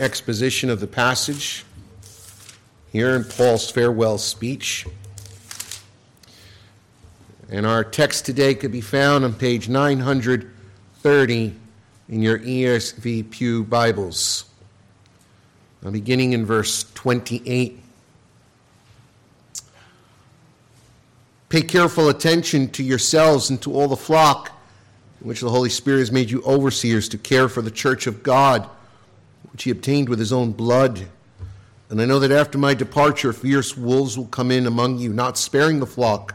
exposition of the passage here in Paul's farewell speech. And our text today could be found on page 930 in your ESV Pew Bibles. Beginning in verse 28. Pay careful attention to yourselves and to all the flock in which the Holy Spirit has made you overseers to care for the church of God which he obtained with his own blood. And I know that after my departure, fierce wolves will come in among you, not sparing the flock.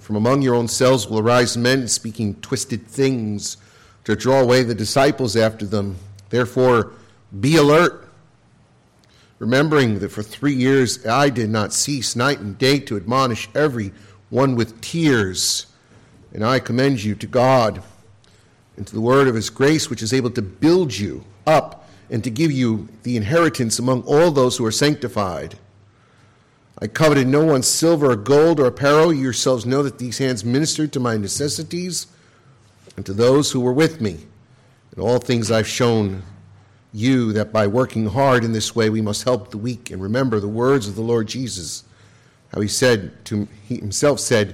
From among your own selves will arise men speaking twisted things to draw away the disciples after them. Therefore, be alert, remembering that for three years I did not cease night and day to admonish every one with tears. And I commend you to God and to the word of his grace, which is able to build you up and to give you the inheritance among all those who are sanctified. I coveted no one's silver or gold or apparel. You yourselves know that these hands ministered to my necessities and to those who were with me. In all things I've shown you that by working hard in this way we must help the weak and remember the words of the Lord Jesus, how he said to he himself said,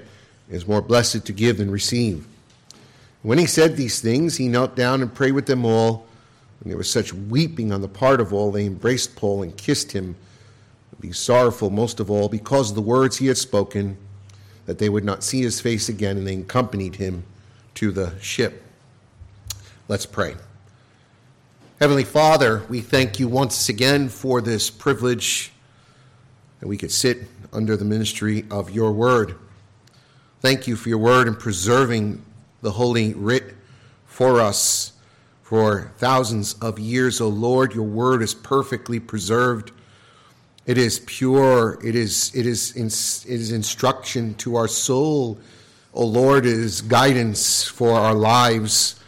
it is more blessed to give than receive. When he said these things, he knelt down and prayed with them all. And there was such weeping on the part of all, they embraced Paul and kissed him, being sorrowful most of all because of the words he had spoken, that they would not see his face again, and they accompanied him to the ship. Let's pray. Heavenly Father, we thank you once again for this privilege that we could sit under the ministry of your word. Thank you for your word and preserving the holy writ for us for thousands of years, O Lord. Your word is perfectly preserved. It is pure. It is, it is, it is instruction to our soul. O Lord, it is guidance for our lives.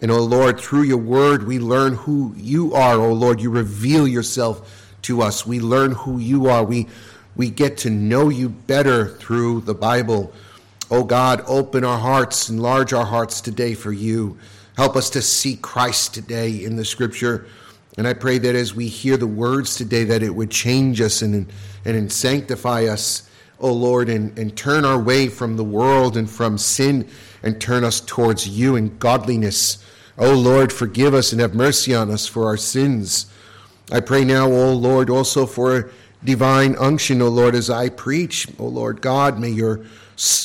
And O Lord, through your word, we learn who you are. O Lord, you reveal yourself to us. We learn who you are. We, we get to know you better through the Bible. O God, open our hearts, enlarge our hearts today for you. Help us to see Christ today in the scripture. And I pray that as we hear the words today, that it would change us and, and sanctify us, O Lord, and, and turn our way from the world and from sin and turn us towards you in godliness. O Lord, forgive us and have mercy on us for our sins. I pray now, O Lord, also for divine unction, O Lord, as I preach. O Lord God, may your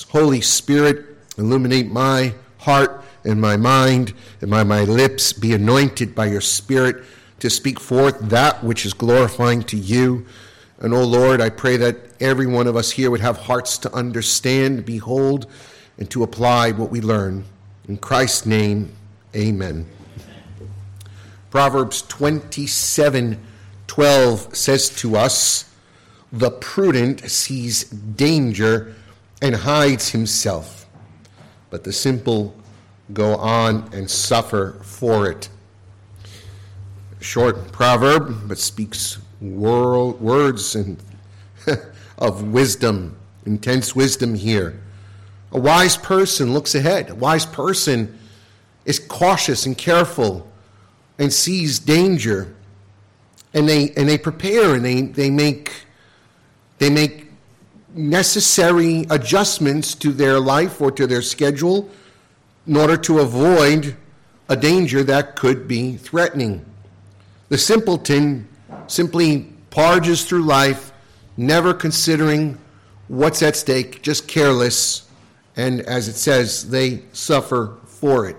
Holy Spirit illuminate my heart and my mind and by my lips be anointed by your Spirit to speak forth that which is glorifying to you. And, oh Lord, I pray that every one of us here would have hearts to understand, behold, and to apply what we learn. In Christ's name, amen. Proverbs 27 12 says to us, The prudent sees danger and hides himself, but the simple go on and suffer for it. Short proverb, but speaks world, words and of wisdom, intense wisdom here. A wise person looks ahead. A wise person is cautious and careful and sees danger. And they, and they prepare and they, they, make, they make necessary adjustments to their life or to their schedule in order to avoid a danger that could be threatening. The simpleton simply parges through life, never considering what's at stake, just careless, and as it says, they suffer for it.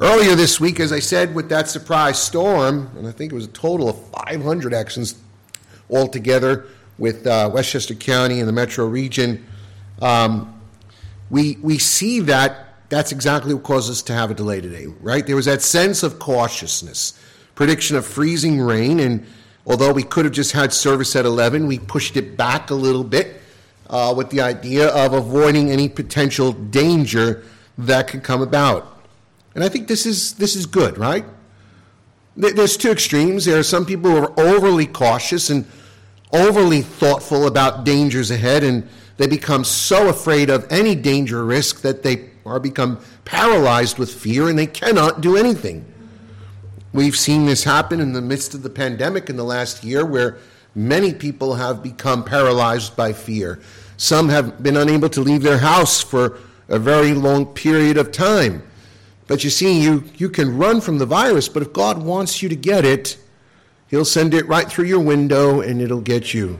Earlier this week, as I said, with that surprise storm, and I think it was a total of 500 actions altogether with uh, Westchester County and the metro region, um, we, we see that that's exactly what caused us to have a delay today, right? There was that sense of cautiousness, prediction of freezing rain, and although we could have just had service at 11, we pushed it back a little bit uh, with the idea of avoiding any potential danger that could come about. And I think this is, this is good, right? There's two extremes. There are some people who are overly cautious and overly thoughtful about dangers ahead, and they become so afraid of any danger or risk that they are become paralyzed with fear and they cannot do anything. We've seen this happen in the midst of the pandemic in the last year where many people have become paralyzed by fear. Some have been unable to leave their house for a very long period of time. But you see, you, you can run from the virus, but if God wants you to get it, He'll send it right through your window and it'll get you.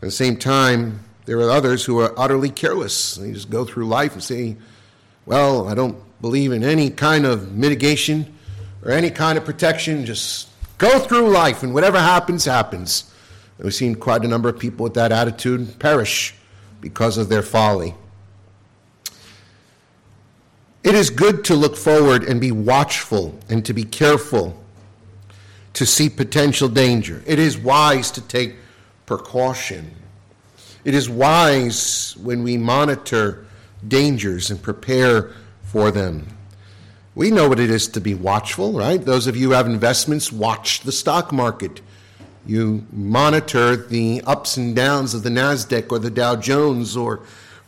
At the same time, there are others who are utterly careless. They just go through life and say, Well, I don't believe in any kind of mitigation or any kind of protection. Just go through life, and whatever happens, happens. And we've seen quite a number of people with that attitude perish because of their folly. It is good to look forward and be watchful and to be careful to see potential danger. It is wise to take precaution. It is wise when we monitor dangers and prepare for them. We know what it is to be watchful, right? Those of you who have investments, watch the stock market. You monitor the ups and downs of the NASDAQ or the Dow Jones, or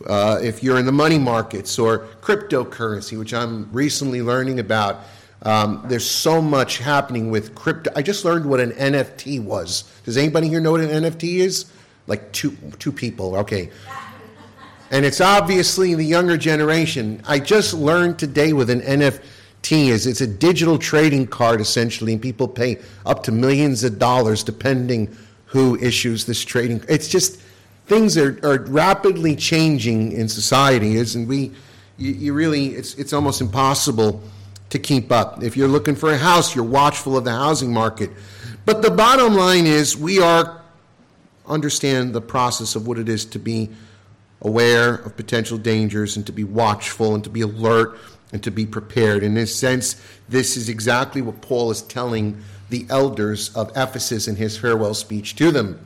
uh, if you're in the money markets or cryptocurrency, which I'm recently learning about. Um, there's so much happening with crypto. I just learned what an NFT was. Does anybody here know what an NFT is? Like two two people. Okay. And it's obviously the younger generation. I just learned today with an NFT is it's a digital trading card essentially, and people pay up to millions of dollars depending who issues this trading. It's just things are, are rapidly changing in society, is and we you, you really it's it's almost impossible to keep up. If you're looking for a house, you're watchful of the housing market. But the bottom line is we are understand the process of what it is to be aware of potential dangers and to be watchful and to be alert and to be prepared. In this sense, this is exactly what Paul is telling the elders of Ephesus in his farewell speech to them.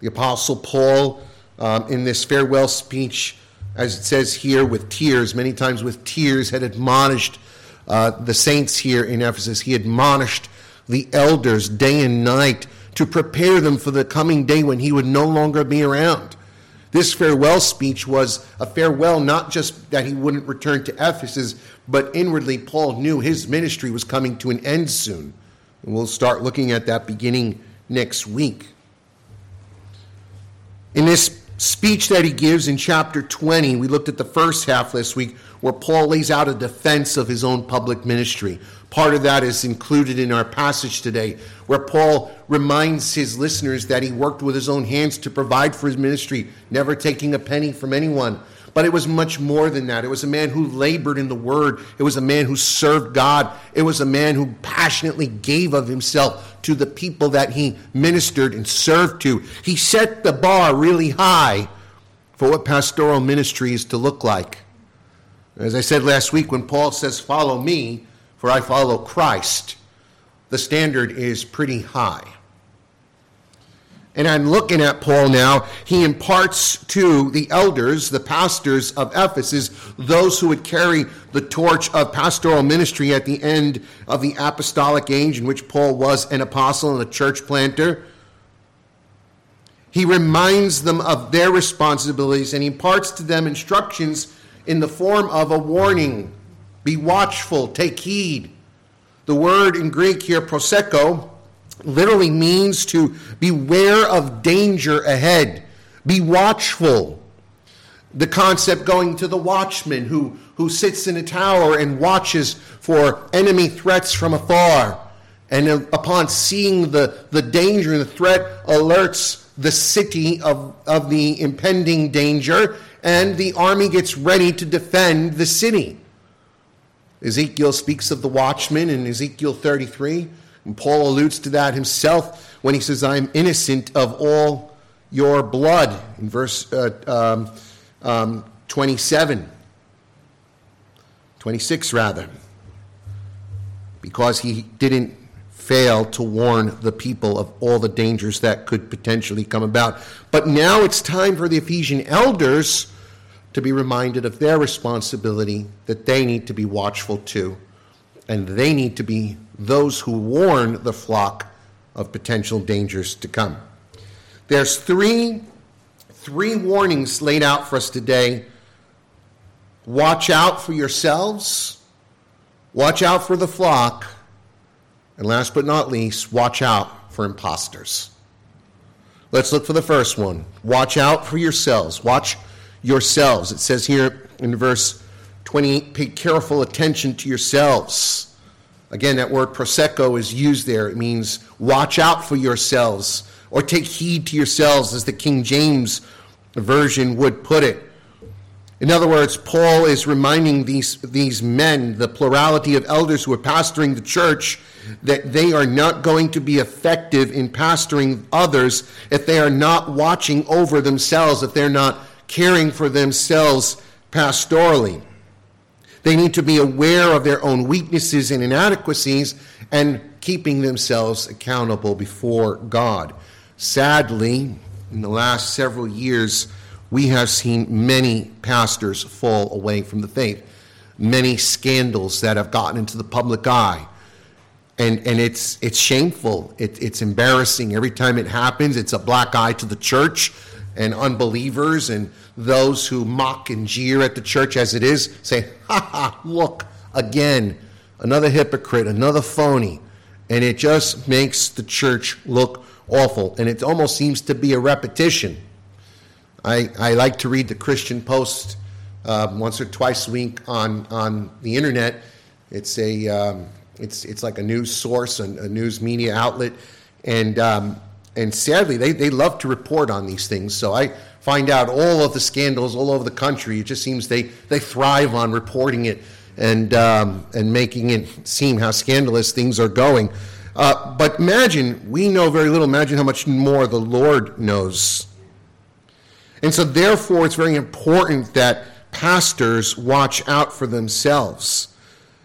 The Apostle Paul, um, in this farewell speech, as it says here, with tears, many times with tears, had admonished uh, the saints here in Ephesus. He admonished the elders day and night to prepare them for the coming day when he would no longer be around. This farewell speech was a farewell not just that he wouldn't return to Ephesus, but inwardly, Paul knew his ministry was coming to an end soon. And we'll start looking at that beginning next week. In this speech that he gives in chapter 20, we looked at the first half last week, where Paul lays out a defense of his own public ministry. Part of that is included in our passage today, where Paul reminds his listeners that he worked with his own hands to provide for his ministry, never taking a penny from anyone. But it was much more than that. It was a man who labored in the word. It was a man who served God. It was a man who passionately gave of himself to the people that he ministered and served to. He set the bar really high for what pastoral ministry is to look like. As I said last week, when Paul says, Follow me, for I follow Christ, the standard is pretty high. And I'm looking at Paul now. He imparts to the elders, the pastors of Ephesus, those who would carry the torch of pastoral ministry at the end of the apostolic age, in which Paul was an apostle and a church planter. He reminds them of their responsibilities and he imparts to them instructions in the form of a warning be watchful, take heed. The word in Greek here, prosecho, literally means to beware of danger ahead, be watchful. The concept going to the watchman who, who sits in a tower and watches for enemy threats from afar. And upon seeing the, the danger and the threat, alerts the city of, of the impending danger and the army gets ready to defend the city. Ezekiel speaks of the watchman in Ezekiel 33, and Paul alludes to that himself when he says, I am innocent of all your blood, in verse uh, um, um, 27, 26 rather, because he didn't fail to warn the people of all the dangers that could potentially come about. But now it's time for the Ephesian elders to be reminded of their responsibility that they need to be watchful too, and they need to be those who warn the flock of potential dangers to come. There's three three warnings laid out for us today. Watch out for yourselves, watch out for the flock, and last but not least, watch out for imposters. Let's look for the first one. Watch out for yourselves. Watch yourselves. It says here in verse 28 pay careful attention to yourselves. Again, that word prosecho is used there. It means watch out for yourselves or take heed to yourselves, as the King James Version would put it. In other words, Paul is reminding these, these men, the plurality of elders who are pastoring the church, that they are not going to be effective in pastoring others if they are not watching over themselves, if they're not caring for themselves pastorally. They need to be aware of their own weaknesses and inadequacies and keeping themselves accountable before God. Sadly, in the last several years, we have seen many pastors fall away from the faith, many scandals that have gotten into the public eye. And, and it's, it's shameful. It, it's embarrassing. Every time it happens, it's a black eye to the church and unbelievers and those who mock and jeer at the church as it is say, ha ha, look, again, another hypocrite, another phony. And it just makes the church look awful. And it almost seems to be a repetition. I, I like to read the Christian Post uh, once or twice a week on, on the internet. It's a um, it's it's like a news source, a, a news media outlet, and um, and sadly they, they love to report on these things. So I find out all of the scandals all over the country. It just seems they they thrive on reporting it and um, and making it seem how scandalous things are going. Uh, but imagine we know very little. Imagine how much more the Lord knows. And so, therefore, it's very important that pastors watch out for themselves.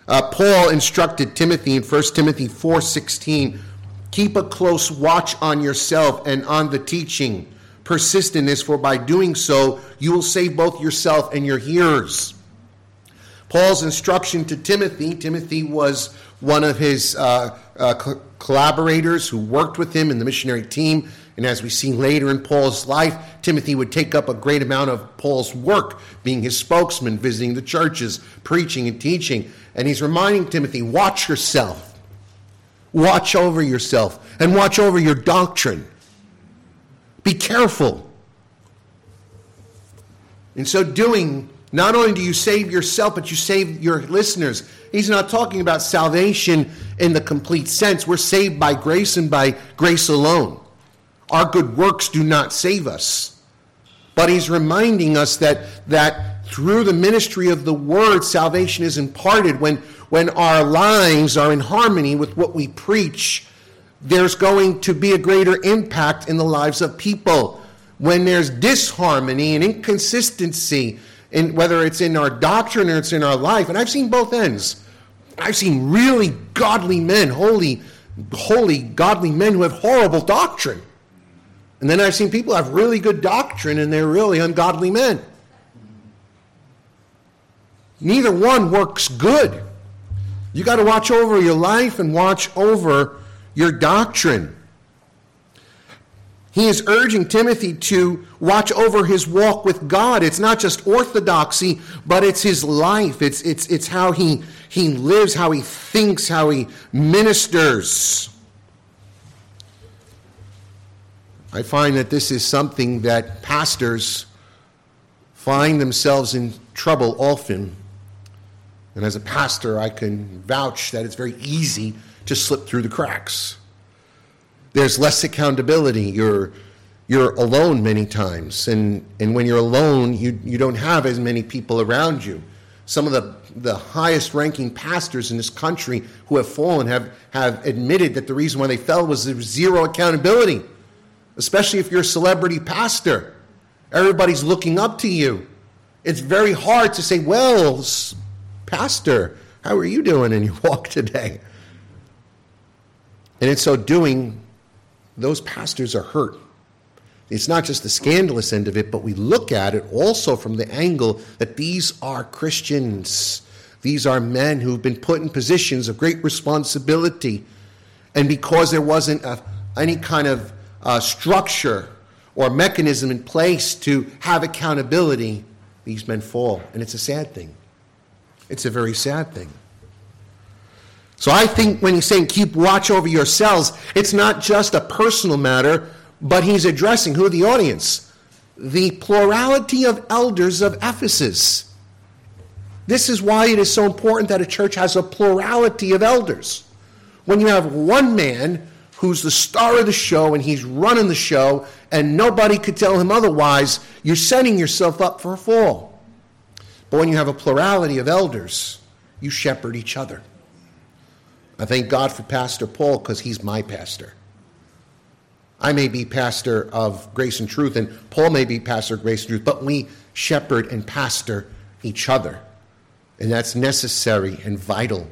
Uh, Paul instructed Timothy in 1 Timothy 4:16, "Keep a close watch on yourself and on the teaching. Persist in this, for by doing so, you will save both yourself and your hearers." Paul's instruction to Timothy, Timothy was one of his uh, uh, collaborators who worked with him in the missionary team. And as we see later in Paul's life, Timothy would take up a great amount of Paul's work, being his spokesman, visiting the churches, preaching and teaching. And he's reminding Timothy, watch yourself. Watch over yourself and watch over your doctrine. Be careful. In so doing, not only do you save yourself, but you save your listeners. He's not talking about salvation in the complete sense. We're saved by grace and by grace alone. Our good works do not save us. But he's reminding us that, that through the ministry of the word, salvation is imparted. When, when our lives are in harmony with what we preach, there's going to be a greater impact in the lives of people. When there's disharmony and inconsistency, in, whether it's in our doctrine or it's in our life, and I've seen both ends. I've seen really godly men, holy, holy, godly men who have horrible doctrine. And then I've seen people have really good doctrine and they're really ungodly men. Neither one works good. You got to watch over your life and watch over your doctrine. He is urging Timothy to watch over his walk with God. It's not just orthodoxy, but it's his life. It's, it's, it's how he, he lives, how he thinks, how he ministers. I find that this is something that pastors find themselves in trouble often. And as a pastor, I can vouch that it's very easy to slip through the cracks. There's less accountability. You're, you're alone many times. And, and when you're alone, you, you don't have as many people around you. Some of the, the highest ranking pastors in this country who have fallen have, have admitted that the reason why they fell was there was zero accountability especially if you're a celebrity pastor. Everybody's looking up to you. It's very hard to say, Well, Pastor, how are you doing in your walk today? And in so doing, those pastors are hurt. It's not just the scandalous end of it, but we look at it also from the angle that these are Christians. These are men who've been put in positions of great responsibility. And because there wasn't a, any kind of uh, structure or mechanism in place to have accountability, these men fall. And it's a sad thing. It's a very sad thing. So I think when he's saying keep watch over yourselves, it's not just a personal matter, but he's addressing who the audience? The plurality of elders of Ephesus. This is why it is so important that a church has a plurality of elders. When you have one man who's the star of the show and he's running the show and nobody could tell him otherwise, you're setting yourself up for a fall. But when you have a plurality of elders, you shepherd each other. I thank God for Pastor Paul because he's my pastor. I may be pastor of Grace and Truth, and Paul may be pastor of Grace and Truth, but we shepherd and pastor each other. And that's necessary and vital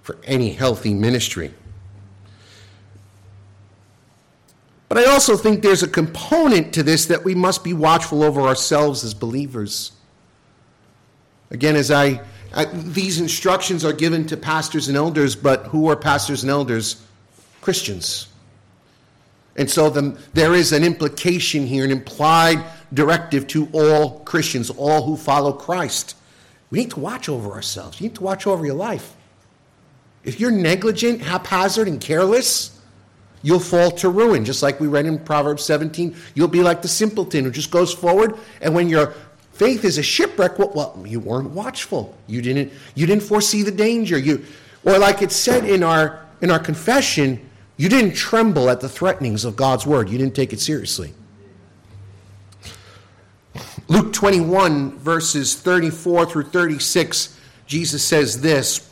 for any healthy ministry. But I also think there's a component to this that we must be watchful over ourselves as believers. Again, as I, I, these instructions are given to pastors and elders, but who are pastors and elders? Christians. And so the, there is an implication here, an implied directive to all Christians, all who follow Christ. We need to watch over ourselves. You need to watch over your life. If you're negligent, haphazard, and careless, you'll fall to ruin. Just like we read in Proverbs 17, you'll be like the simpleton who just goes forward, and when your faith is a shipwreck, well, well you weren't watchful. You didn't, you didn't foresee the danger. You, or like it said in our, in our confession, you didn't tremble at the threatenings of God's word. You didn't take it seriously. Luke 21, verses 34 through 36, Jesus says this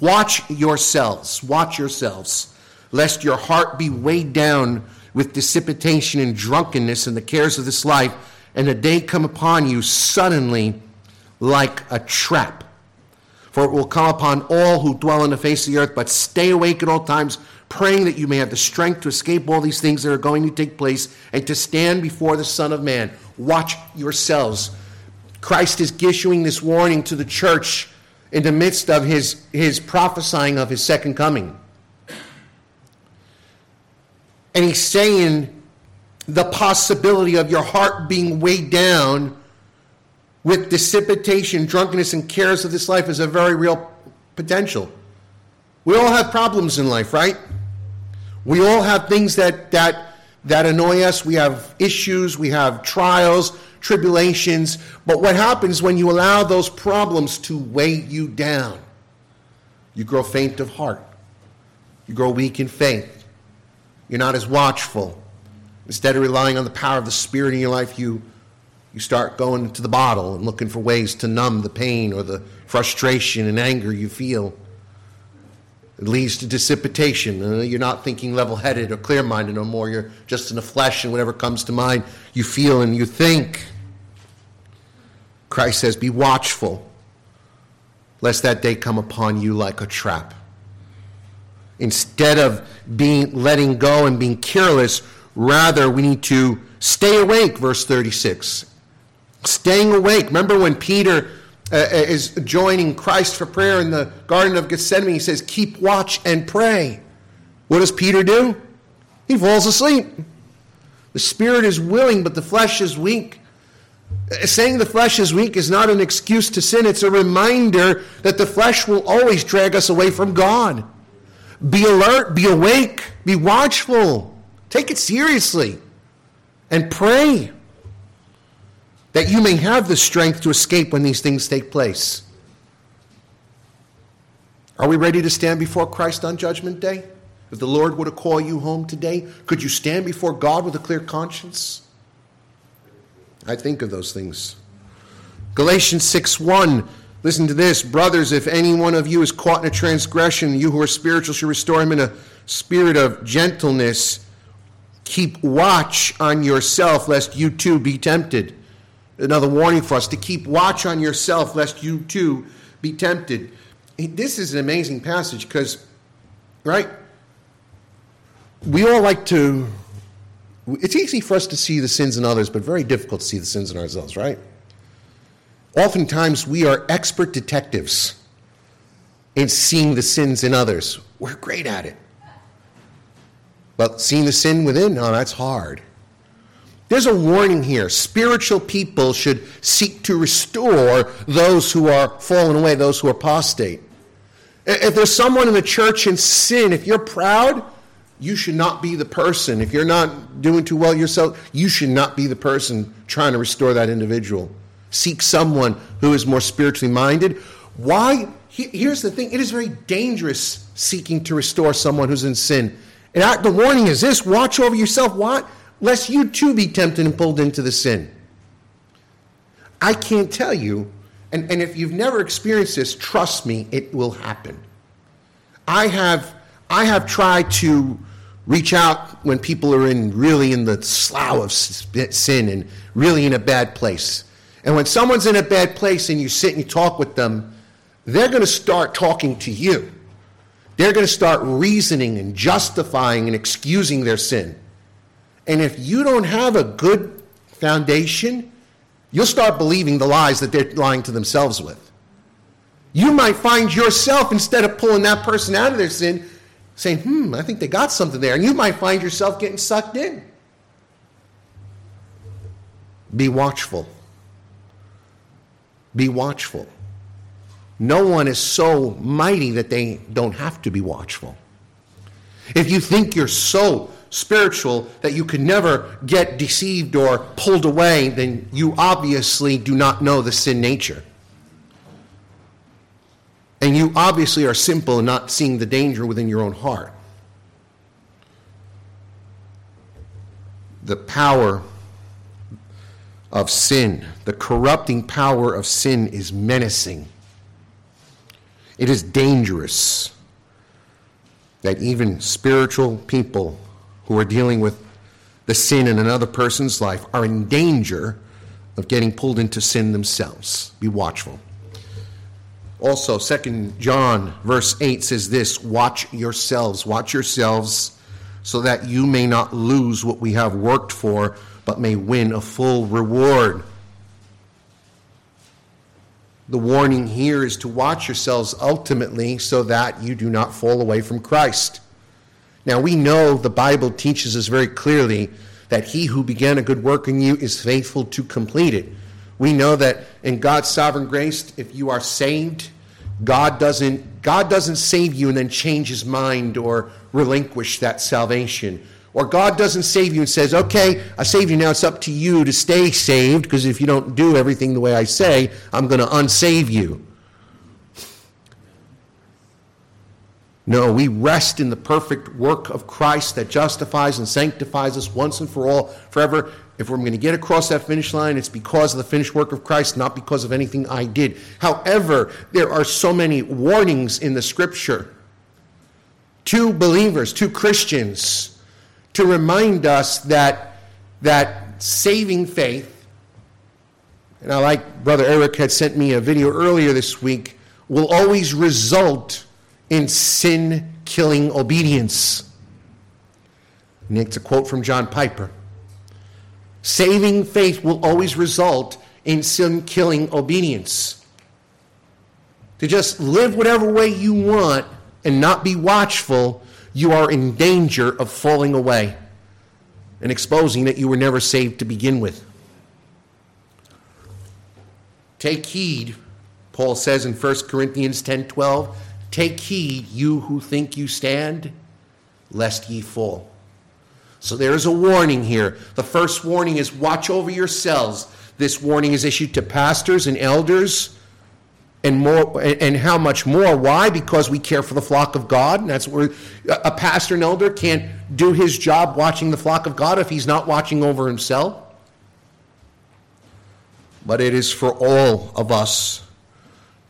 Watch yourselves, watch yourselves lest your heart be weighed down with dissipation and drunkenness and the cares of this life, and a day come upon you suddenly like a trap. For it will come upon all who dwell on the face of the earth, but stay awake at all times, praying that you may have the strength to escape all these things that are going to take place and to stand before the Son of Man. Watch yourselves. Christ is issuing this warning to the church in the midst of his, his prophesying of his second coming. And he's saying the possibility of your heart being weighed down with dissipation, drunkenness, and cares of this life is a very real potential. We all have problems in life, right? We all have things that, that, that annoy us. We have issues, we have trials, tribulations. But what happens when you allow those problems to weigh you down? You grow faint of heart, you grow weak in faith. You're not as watchful. Instead of relying on the power of the Spirit in your life, you, you start going to the bottle and looking for ways to numb the pain or the frustration and anger you feel. It leads to dissipation. Uh, you're not thinking level headed or clear minded no more. You're just in the flesh, and whatever comes to mind, you feel and you think. Christ says, Be watchful, lest that day come upon you like a trap. Instead of being letting go and being careless, rather we need to stay awake, verse 36. Staying awake. Remember when Peter uh, uh, is joining Christ for prayer in the Garden of Gethsemane, he says, Keep watch and pray. What does Peter do? He falls asleep. The spirit is willing, but the flesh is weak. Uh, saying the flesh is weak is not an excuse to sin, it's a reminder that the flesh will always drag us away from God. Be alert, be awake, be watchful. Take it seriously and pray that you may have the strength to escape when these things take place. Are we ready to stand before Christ on Judgment Day? If the Lord were to call you home today, could you stand before God with a clear conscience? I think of those things. Galatians 6 1 Listen to this, brothers, if any one of you is caught in a transgression, you who are spiritual should restore him in a spirit of gentleness. Keep watch on yourself, lest you too be tempted. Another warning for us to keep watch on yourself, lest you too be tempted. This is an amazing passage because, right? We all like to, it's easy for us to see the sins in others, but very difficult to see the sins in ourselves, right? Oftentimes, we are expert detectives in seeing the sins in others. We're great at it. But seeing the sin within, no, that's hard. There's a warning here. Spiritual people should seek to restore those who are fallen away, those who are apostate. If there's someone in the church in sin, if you're proud, you should not be the person. If you're not doing too well yourself, you should not be the person trying to restore that individual. Seek someone who is more spiritually minded. Why? Here's the thing it is very dangerous seeking to restore someone who's in sin. And the warning is this watch over yourself. What? Lest you too be tempted and pulled into the sin. I can't tell you, and, and if you've never experienced this, trust me, it will happen. I have I have tried to reach out when people are in really in the slough of sin and really in a bad place. And when someone's in a bad place and you sit and you talk with them, they're going to start talking to you. They're going to start reasoning and justifying and excusing their sin. And if you don't have a good foundation, you'll start believing the lies that they're lying to themselves with. You might find yourself, instead of pulling that person out of their sin, saying, hmm, I think they got something there. And you might find yourself getting sucked in. Be watchful. Be watchful. No one is so mighty that they don't have to be watchful. If you think you're so spiritual that you can never get deceived or pulled away, then you obviously do not know the sin nature. And you obviously are simple in not seeing the danger within your own heart. The power of sin, the corrupting power of sin is menacing. It is dangerous that even spiritual people who are dealing with the sin in another person's life are in danger of getting pulled into sin themselves. Be watchful. Also, Second John verse 8 says this Watch yourselves, watch yourselves, so that you may not lose what we have worked for, but may win a full reward. The warning here is to watch yourselves ultimately so that you do not fall away from Christ. Now, we know the Bible teaches us very clearly that he who began a good work in you is faithful to complete it. We know that in God's sovereign grace, if you are saved, God doesn't, God doesn't save you and then change his mind or relinquish that salvation. Or God doesn't save you and says, okay, I saved you, now it's up to you to stay saved, because if you don't do everything the way I say, I'm going to unsave you. No, we rest in the perfect work of Christ that justifies and sanctifies us once and for all, forever. If we're going to get across that finish line, it's because of the finished work of Christ, not because of anything I did. However, there are so many warnings in the scripture to believers, to Christians, to remind us that, that saving faith, and I like Brother Eric had sent me a video earlier this week, will always result in sin killing obedience. And it's a quote from John Piper. Saving faith will always result in sin killing obedience. To just live whatever way you want and not be watchful, you are in danger of falling away and exposing that you were never saved to begin with. Take heed, Paul says in 1 Corinthians 10:12, take heed you who think you stand lest ye fall. So there is a warning here. The first warning is watch over yourselves. This warning is issued to pastors and elders and more and how much more? Why? Because we care for the flock of god and that's where a pastor and elder can't do his job watching the flock of god if he's not watching over himself. But it is for all of us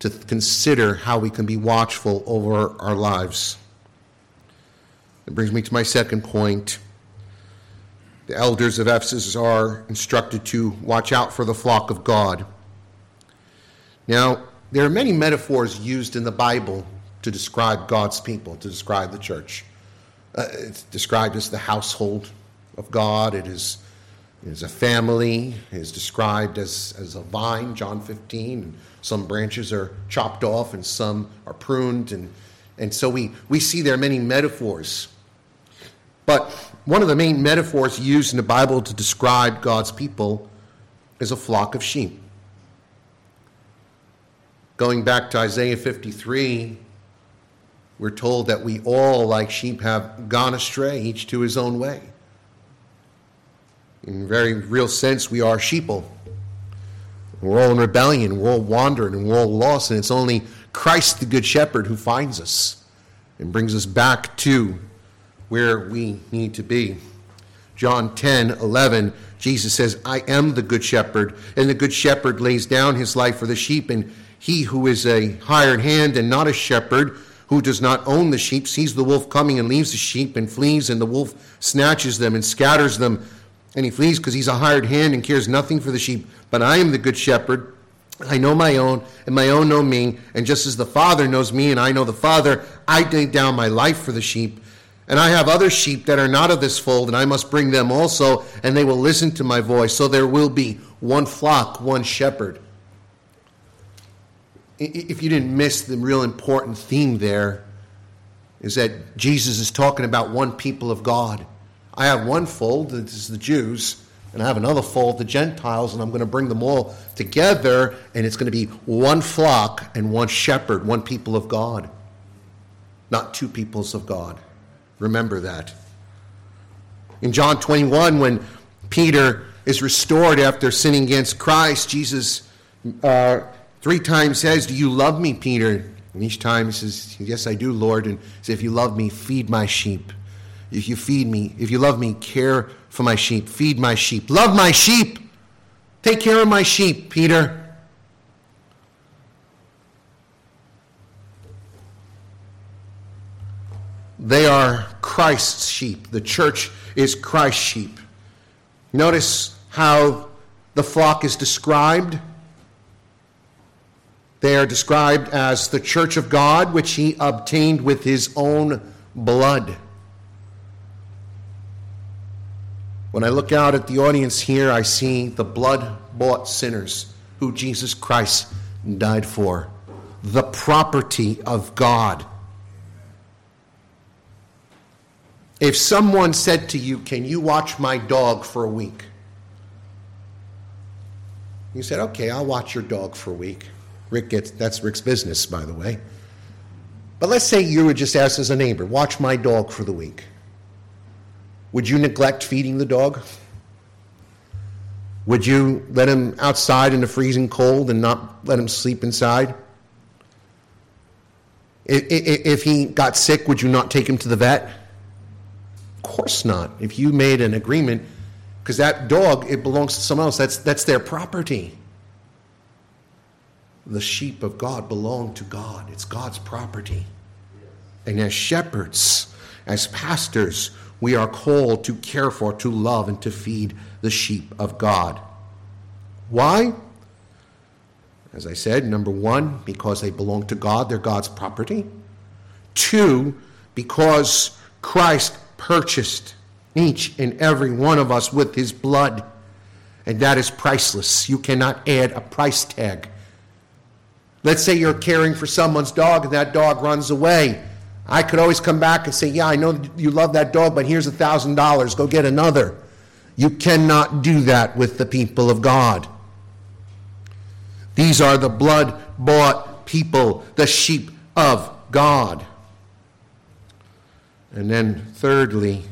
to consider how we can be watchful over our lives. It brings me to my second point. The elders of Ephesus are instructed to watch out for the flock of God. Now, there are many metaphors used in the Bible to describe God's people, to describe the church. Uh, it's described as the household of God. It is, it is a family. It is described as, as a vine, John 15. And some branches are chopped off and some are pruned. And, and so we, we see there are many metaphors But one of the main metaphors used in the Bible to describe God's people is a flock of sheep. Going back to Isaiah 53, we're told that we all, like sheep, have gone astray, each to his own way. In very real sense, we are sheeple. We're all in rebellion, we're all wandering, and we're all lost, and it's only Christ, the Good Shepherd, who finds us and brings us back to where we need to be. John 10 11, Jesus says, I am the Good Shepherd, and the Good Shepherd lays down his life for the sheep, and he who is a hired hand and not a shepherd, who does not own the sheep, sees the wolf coming and leaves the sheep and flees, and the wolf snatches them and scatters them. And he flees because he's a hired hand and cares nothing for the sheep. But I am the good shepherd. I know my own, and my own know me. And just as the Father knows me, and I know the Father, I lay down my life for the sheep. And I have other sheep that are not of this fold, and I must bring them also, and they will listen to my voice. So there will be one flock, one shepherd. If you didn't miss the real important theme there, is that Jesus is talking about one people of God. I have one fold, this is the Jews, and I have another fold, the Gentiles, and I'm going to bring them all together, and it's going to be one flock and one shepherd, one people of God, not two peoples of God. Remember that. In John 21, when Peter is restored after sinning against Christ, Jesus uh, three times says, Do you love me, Peter? And each time he says, Yes, I do, Lord. And says, If you love me, feed my sheep. If you feed me, if you love me, care for my sheep, feed my sheep, love my sheep, take care of my sheep, Peter. They are Christ's sheep. The church is Christ's sheep. Notice how the flock is described. They are described as the church of God, which he obtained with his own blood. When I look out at the audience here, I see the blood bought sinners who Jesus Christ died for, the property of God. If someone said to you, Can you watch my dog for a week? You said, Okay, I'll watch your dog for a week. Rick gets that's Rick's business, by the way. But let's say you were just asked as a neighbor, watch my dog for the week. Would you neglect feeding the dog? Would you let him outside in the freezing cold and not let him sleep inside? If he got sick, would you not take him to the vet? Of course not. If you made an agreement, because that dog, it belongs to someone else, that's, that's their property. The sheep of God belong to God, it's God's property. And as shepherds, as pastors, we are called to care for, to love, and to feed the sheep of God. Why? As I said, number one, because they belong to God, they're God's property. Two, because Christ purchased each and every one of us with his blood, and that is priceless. You cannot add a price tag. Let's say you're caring for someone's dog and that dog runs away. I could always come back and say, Yeah, I know you love that dog, but here's a $1,000. Go get another. You cannot do that with the people of God. These are the blood bought people, the sheep of God. And then, thirdly,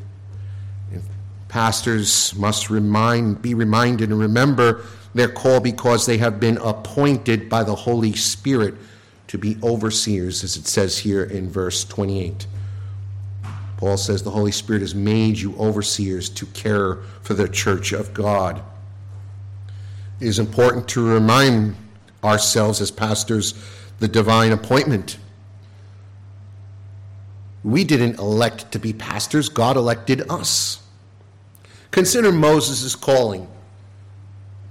pastors must remind, be reminded and remember their call because they have been appointed by the Holy Spirit to be overseers, as it says here in verse 28. Paul says the Holy Spirit has made you overseers to care for the church of God. It is important to remind ourselves as pastors the divine appointment. We didn't elect to be pastors, God elected us. Consider Moses' calling.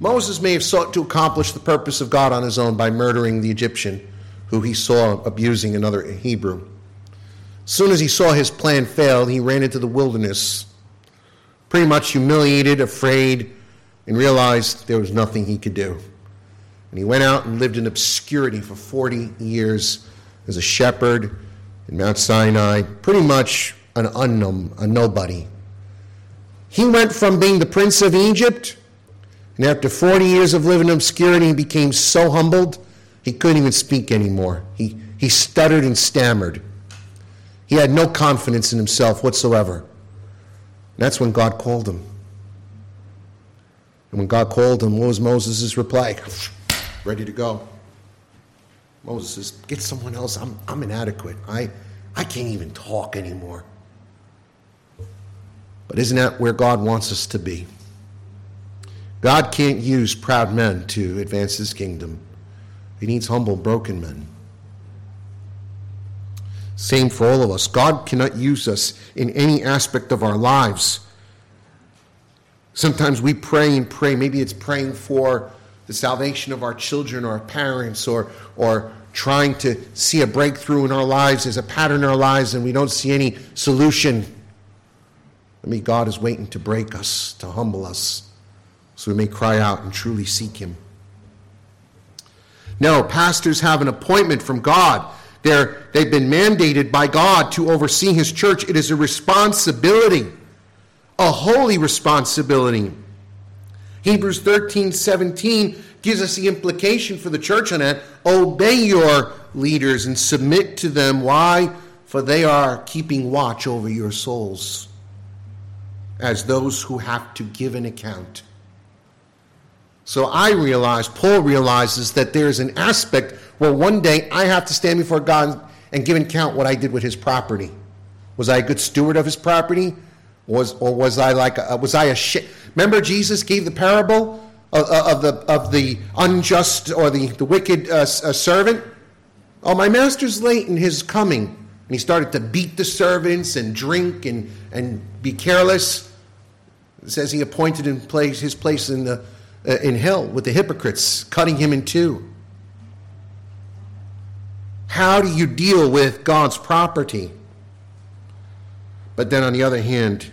Moses may have sought to accomplish the purpose of God on his own by murdering the Egyptian who he saw abusing another Hebrew. As soon as he saw his plan fail, he ran into the wilderness, pretty much humiliated, afraid, and realized there was nothing he could do. And he went out and lived in obscurity for 40 years as a shepherd in Mount Sinai, pretty much an unknown, a nobody He went from being the prince of Egypt, and after 40 years of living in obscurity, he became so humbled he couldn't even speak anymore. He, he stuttered and stammered. He had no confidence in himself whatsoever. And that's when God called him. And when God called him, what was Moses' reply? Ready to go. Moses says, Get someone else. I'm, I'm inadequate. I, I can't even talk anymore. But isn't that where God wants us to be? God can't use proud men to advance his kingdom. He needs humble, broken men. Same for all of us. God cannot use us in any aspect of our lives. Sometimes we pray and pray. Maybe it's praying for the salvation of our children or our parents or, or trying to see a breakthrough in our lives as a pattern in our lives and we don't see any solution. I mean, God is waiting to break us, to humble us, so we may cry out and truly seek Him. No, pastors have an appointment from God. They're, they've been mandated by God to oversee His church. It is a responsibility, a holy responsibility. Hebrews 13 17 gives us the implication for the church on that. Obey your leaders and submit to them. Why? For they are keeping watch over your souls as those who have to give an account. So I realize, Paul realizes that there's an aspect where one day I have to stand before God and give an account what I did with his property. Was I a good steward of his property? Was or was I like a, was I a shit? Remember Jesus gave the parable of, of, the of the unjust or the the wicked uh, uh, servant. Oh, my master's late in his coming, and he started to beat the servants and drink and and be careless. It says he appointed in place his place in the uh, in hell with the hypocrites, cutting him in two. How do you deal with God's property? But then on the other hand,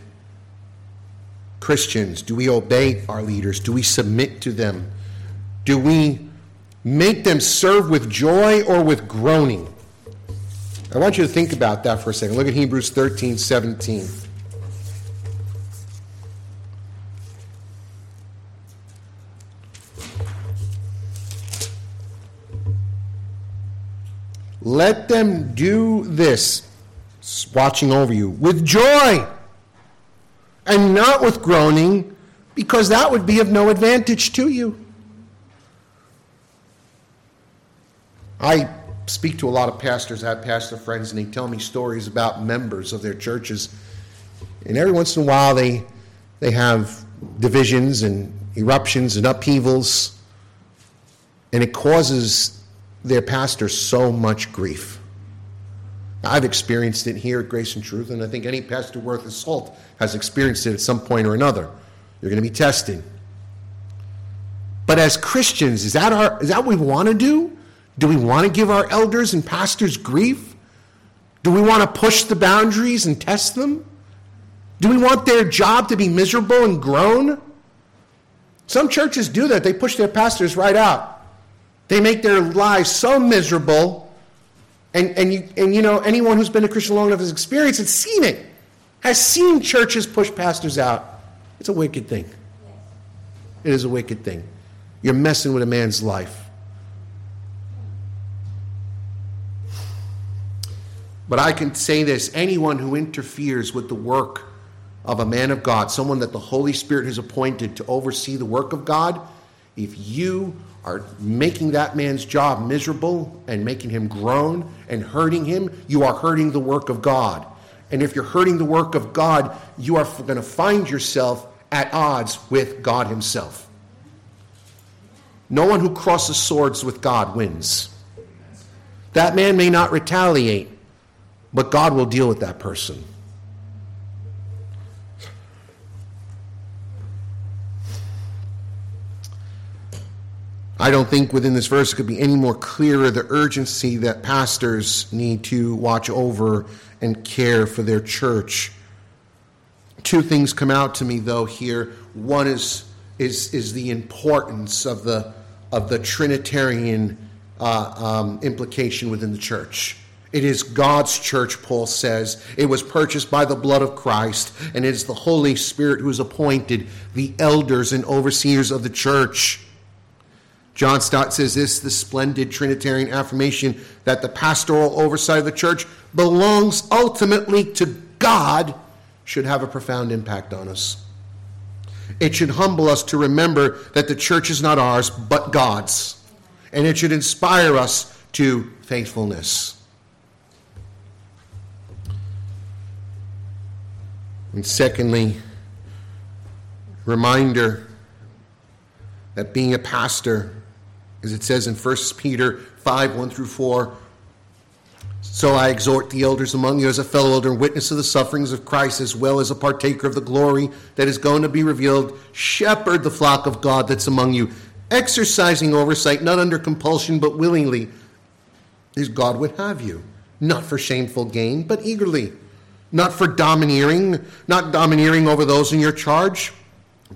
Christians, do we obey our leaders? Do we submit to them? Do we make them serve with joy or with groaning? I want you to think about that for a second. Look at Hebrews 13 17. Let them do this, watching over you, with joy and not with groaning, because that would be of no advantage to you. I speak to a lot of pastors, I have pastor friends, and they tell me stories about members of their churches. And every once in a while, they, they have divisions and eruptions and upheavals, and it causes their pastor so much grief. I've experienced it here at Grace and Truth, and I think any pastor worth his salt has experienced it at some point or another. You're going to be tested. But as Christians, is that, our, is that what we want to do? Do we want to give our elders and pastors grief? Do we want to push the boundaries and test them? Do we want their job to be miserable and groan? Some churches do that. They push their pastors right out. They make their lives so miserable. And, and, you, and you know, anyone who's been a Christian long enough has experienced it, seen it, has seen churches push pastors out. It's a wicked thing. It is a wicked thing. You're messing with a man's life. But I can say this anyone who interferes with the work of a man of God, someone that the Holy Spirit has appointed to oversee the work of God, if you are making that man's job miserable and making him groan and hurting him, you are hurting the work of God. And if you're hurting the work of God, you are going to find yourself at odds with God Himself. No one who crosses swords with God wins. That man may not retaliate, but God will deal with that person. I don't think within this verse it could be any more clearer the urgency that pastors need to watch over and care for their church. Two things come out to me though here. One is is is the importance of the of the Trinitarian uh, um, implication within the church. It is God's church, Paul says. It was purchased by the blood of Christ, and it is the Holy Spirit who has appointed the elders and overseers of the church. John Stott says this the splendid Trinitarian affirmation that the pastoral oversight of the church belongs ultimately to God should have a profound impact on us. It should humble us to remember that the church is not ours, but God's. And it should inspire us to faithfulness. And secondly, reminder that being a pastor, as it says in 1 Peter 5 1 through 4, so I exhort the elders among you as a fellow elder and witness of the sufferings of Christ, as well as a partaker of the glory that is going to be revealed. Shepherd the flock of God that's among you, exercising oversight, not under compulsion, but willingly, as God would have you, not for shameful gain, but eagerly not for domineering, not domineering over those in your charge,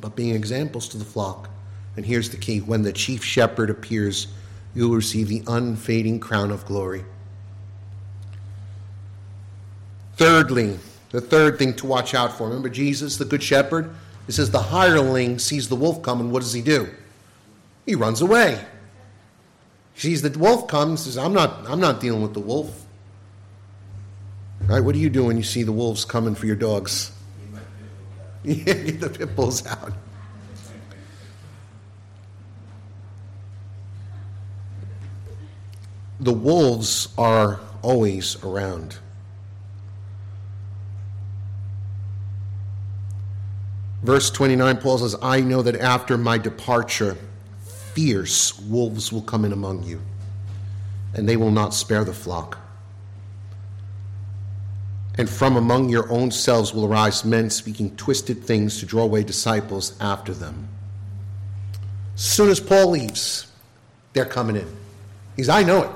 but being examples to the flock. And here's the key when the chief shepherd appears, you'll receive the unfading crown of glory. Thirdly, the third thing to watch out for. Remember Jesus, the good shepherd? It says the hireling sees the wolf come, and what does he do? He runs away. He sees the wolf come says, I'm not, I'm not dealing with the wolf. Right? What do you do when you see the wolves coming for your dogs? Get the pit bulls out. The wolves are always around. Verse 29, Paul says, I know that after my departure, fierce wolves will come in among you, and they will not spare the flock. And from among your own selves will arise men speaking twisted things to draw away disciples after them. As soon as Paul leaves, they're coming in. He's, I know it.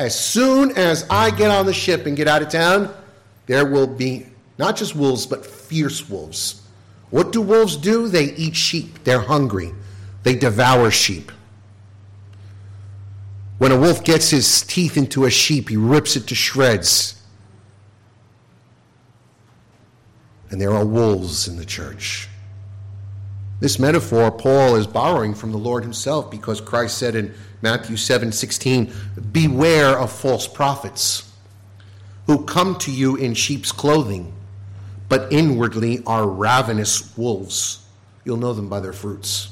As soon as I get on the ship and get out of town, there will be not just wolves, but fierce wolves. What do wolves do? They eat sheep. They're hungry. They devour sheep. When a wolf gets his teeth into a sheep, he rips it to shreds. and there are wolves in the church. This metaphor Paul is borrowing from the Lord himself because Christ said in Matthew 7 16, Beware of false prophets who come to you in sheep's clothing, but inwardly are ravenous wolves. You'll know them by their fruits.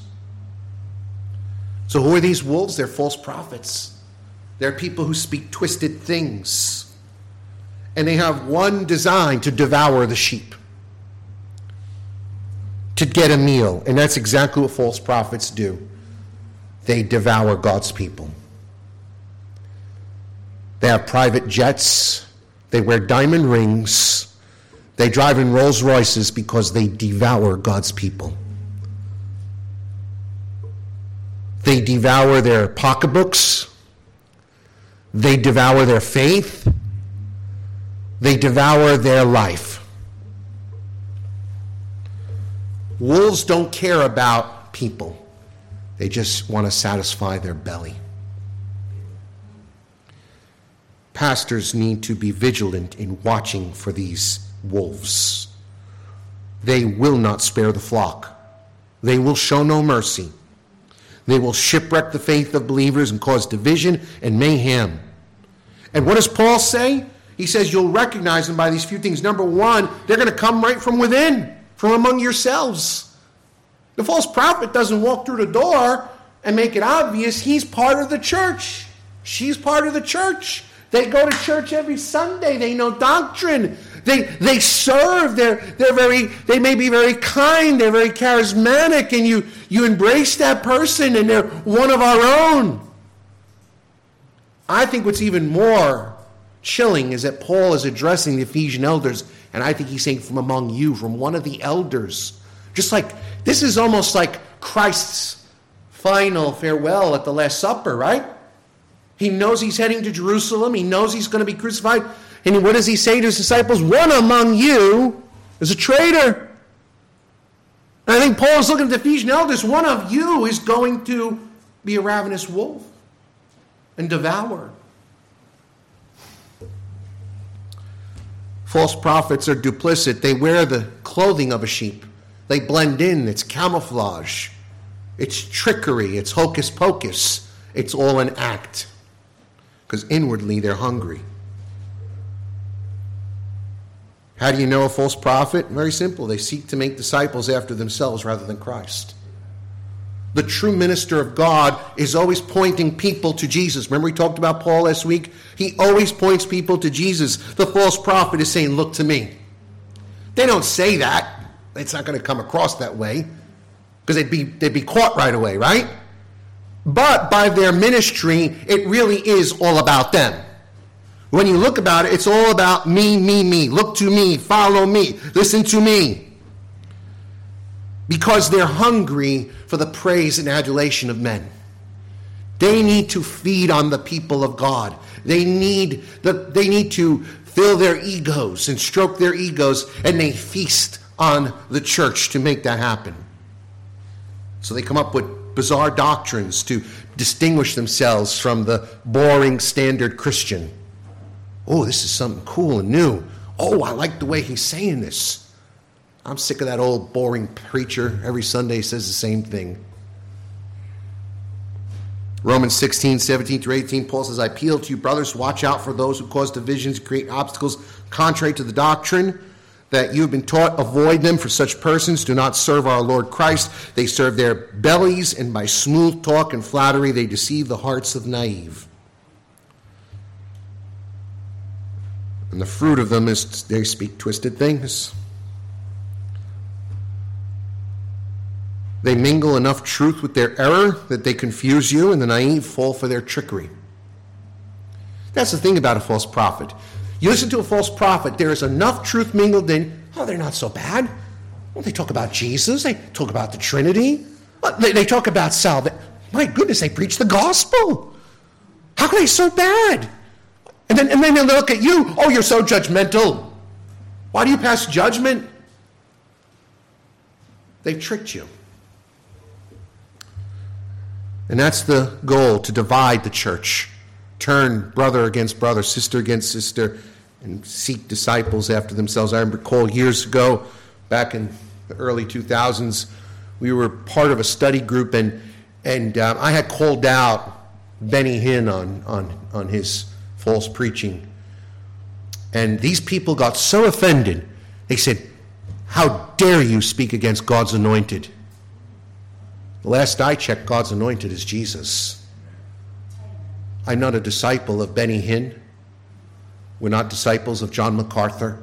So, who are these wolves? They're false prophets. They're people who speak twisted things. And they have one design to devour the sheep to get a meal. And that's exactly what false prophets do they devour God's people. They have private jets, they wear diamond rings, they drive in Rolls Royces because they devour God's people. They devour their pocketbooks. They devour their faith. They devour their life. Wolves don't care about people, they just want to satisfy their belly. Pastors need to be vigilant in watching for these wolves. They will not spare the flock. They will show no mercy. They will shipwreck the faith of believers and cause division and mayhem. And what does Paul say? He says you'll recognize them by these few things. Number one, they're going to come right from within from among yourselves. The false prophet doesn't walk through the door and make it obvious he's part of the church. She's part of the church. They go to church every Sunday. They know doctrine. They, they serve. They're, they're very, they may be very kind. They're very charismatic. And you, you embrace that person and they're one of our own. I think what's even more chilling is that Paul is addressing the Ephesian elders and I think he's saying from among you, from one of the elders. Just like this is almost like Christ's final farewell at the Last Supper, right? He knows he's heading to Jerusalem. He knows he's going to be crucified. And what does he say to his disciples? One among you is a traitor. And I think Paul is looking at the Ephesian elders. One of you is going to be a ravenous wolf and devour. False prophets are duplicit. They wear the clothing of a sheep. They blend in. It's camouflage. It's trickery. It's hocus pocus. It's all an act. Because inwardly they're hungry. How do you know a false prophet? Very simple. They seek to make disciples after themselves rather than Christ. The true minister of God is always pointing people to Jesus. Remember, we talked about Paul last week? He always points people to Jesus. The false prophet is saying, Look to me. They don't say that. It's not going to come across that way because they'd be, they'd be caught right away, right? But by their ministry, it really is all about them. When you look about it, it's all about me, me, me. Look to me, follow me, listen to me because they're hungry for the praise and adulation of men. They need to feed on the people of God. They need, the, they need to fill their egos and stroke their egos, and they feast on the church to make that happen. So they come up with bizarre doctrines to distinguish themselves from the boring standard Christian. Oh, this is something cool and new. Oh, I like the way he's saying this. I'm sick of that old boring preacher. Every Sunday says the same thing. Romans 16, 17 through 18, Paul says, I appeal to you, brothers, watch out for those who cause divisions, create obstacles contrary to the doctrine that you have been taught. Avoid them, for such persons do not serve our Lord Christ. They serve their bellies, and by smooth talk and flattery they deceive the hearts of naive. And the fruit of them is they speak twisted things. They mingle enough truth with their error that they confuse you, and the naive fall for their trickery. That's the thing about a false prophet. You listen to a false prophet, there is enough truth mingled in. Oh, they're not so bad. Well, they talk about Jesus, they talk about the Trinity, they, they talk about salvation. My goodness, they preach the gospel. How can they so bad? And then, and then they look at you. Oh, you're so judgmental. Why do you pass judgment? They've tricked you. And that's the goal to divide the church, turn brother against brother, sister against sister, and seek disciples after themselves. I recall years ago, back in the early 2000s, we were part of a study group, and, and uh, I had called out Benny Hinn on, on, on his false preaching. And these people got so offended, they said, How dare you speak against God's anointed? The last I checked, God's anointed is Jesus. I'm not a disciple of Benny Hinn. We're not disciples of John MacArthur.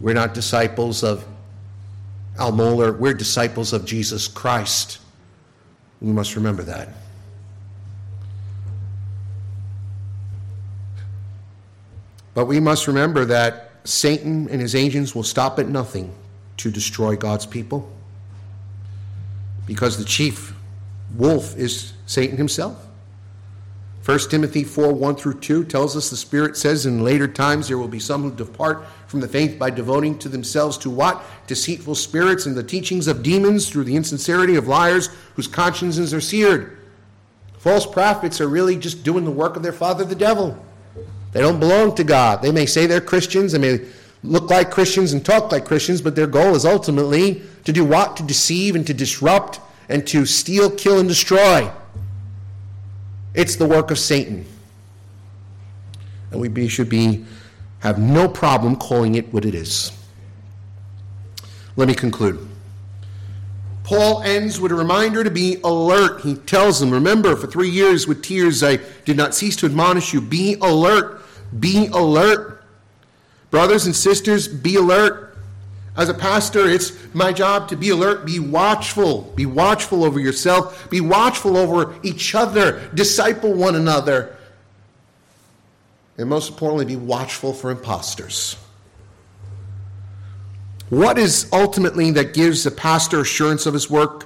We're not disciples of Al Mohler. We're disciples of Jesus Christ. We must remember that. But we must remember that Satan and his agents will stop at nothing to destroy God's people because the chief wolf is Satan himself. 1 Timothy 4 1 through 2 tells us the Spirit says in later times there will be some who depart from the faith by devoting to themselves to what? Deceitful spirits and the teachings of demons through the insincerity of liars whose consciences are seared. False prophets are really just doing the work of their father, the devil. They don't belong to God. They may say they're Christians, they may look like Christians and talk like Christians, but their goal is ultimately to do what? To deceive and to disrupt and to steal, kill, and destroy. It's the work of Satan. And we be, should be have no problem calling it what it is. Let me conclude. Paul ends with a reminder to be alert. He tells them, Remember, for three years with tears I did not cease to admonish you. Be alert. Be alert. Brothers and sisters, be alert. As a pastor, it's my job to be alert, be watchful, be watchful over yourself, be watchful over each other, disciple one another, and most importantly, be watchful for imposters. What is ultimately that gives a pastor assurance of his work?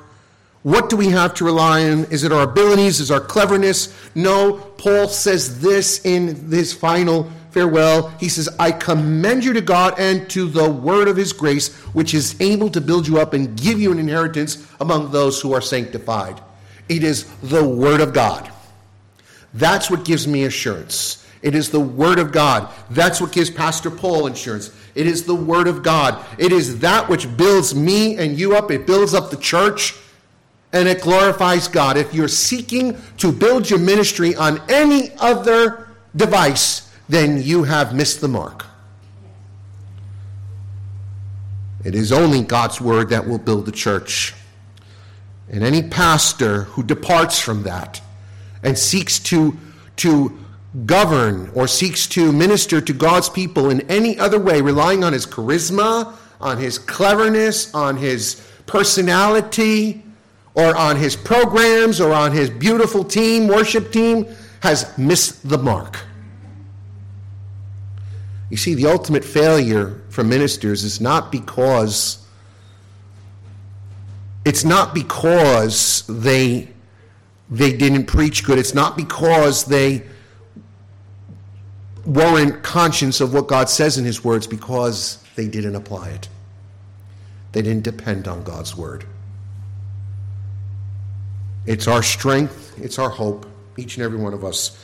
What do we have to rely on? Is it our abilities? Is our cleverness? No. Paul says this in his final farewell, he says, I commend you to God and to the word of his grace, which is able to build you up and give you an inheritance among those who are sanctified. It is the word of God. That's what gives me assurance. It is the Word of God. That's what gives Pastor Paul insurance. It is the Word of God. It is that which builds me and you up. It builds up the church and it glorifies God. If you're seeking to build your ministry on any other device, then you have missed the mark. It is only God's Word that will build the church. And any pastor who departs from that and seeks to, to govern or seeks to minister to God's people in any other way, relying on his charisma, on his cleverness, on his personality, or on his programs, or on his beautiful team, worship team, has missed the mark. You see, the ultimate failure for ministers is not because it's not because they they didn't preach good. It's not because they weren't conscious of what God says in His words because they didn't apply it. They didn't depend on God's word. It's our strength, it's our hope, each and every one of us.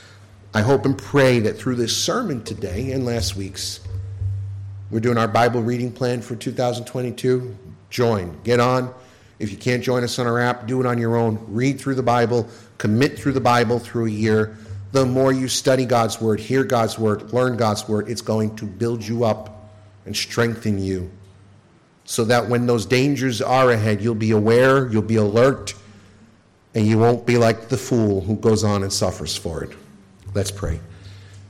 I hope and pray that through this sermon today and last week's, we're doing our Bible reading plan for 2022. Join, get on. If you can't join us on our app, do it on your own. Read through the Bible, commit through the Bible through a year the more you study God's Word, hear God's Word, learn God's Word, it's going to build you up and strengthen you so that when those dangers are ahead, you'll be aware, you'll be alert, and you won't be like the fool who goes on and suffers for it. Let's pray.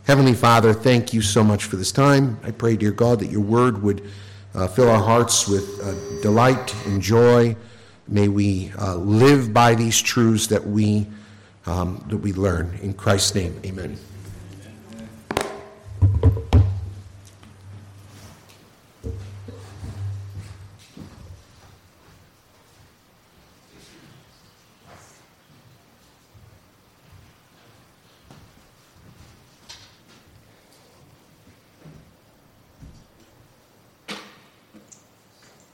Heavenly Father, thank you so much for this time. I pray, dear God, that your word would uh, fill our hearts with uh, delight and joy. May we uh, live by these truths that we um, that we learn. In Christ's name, amen.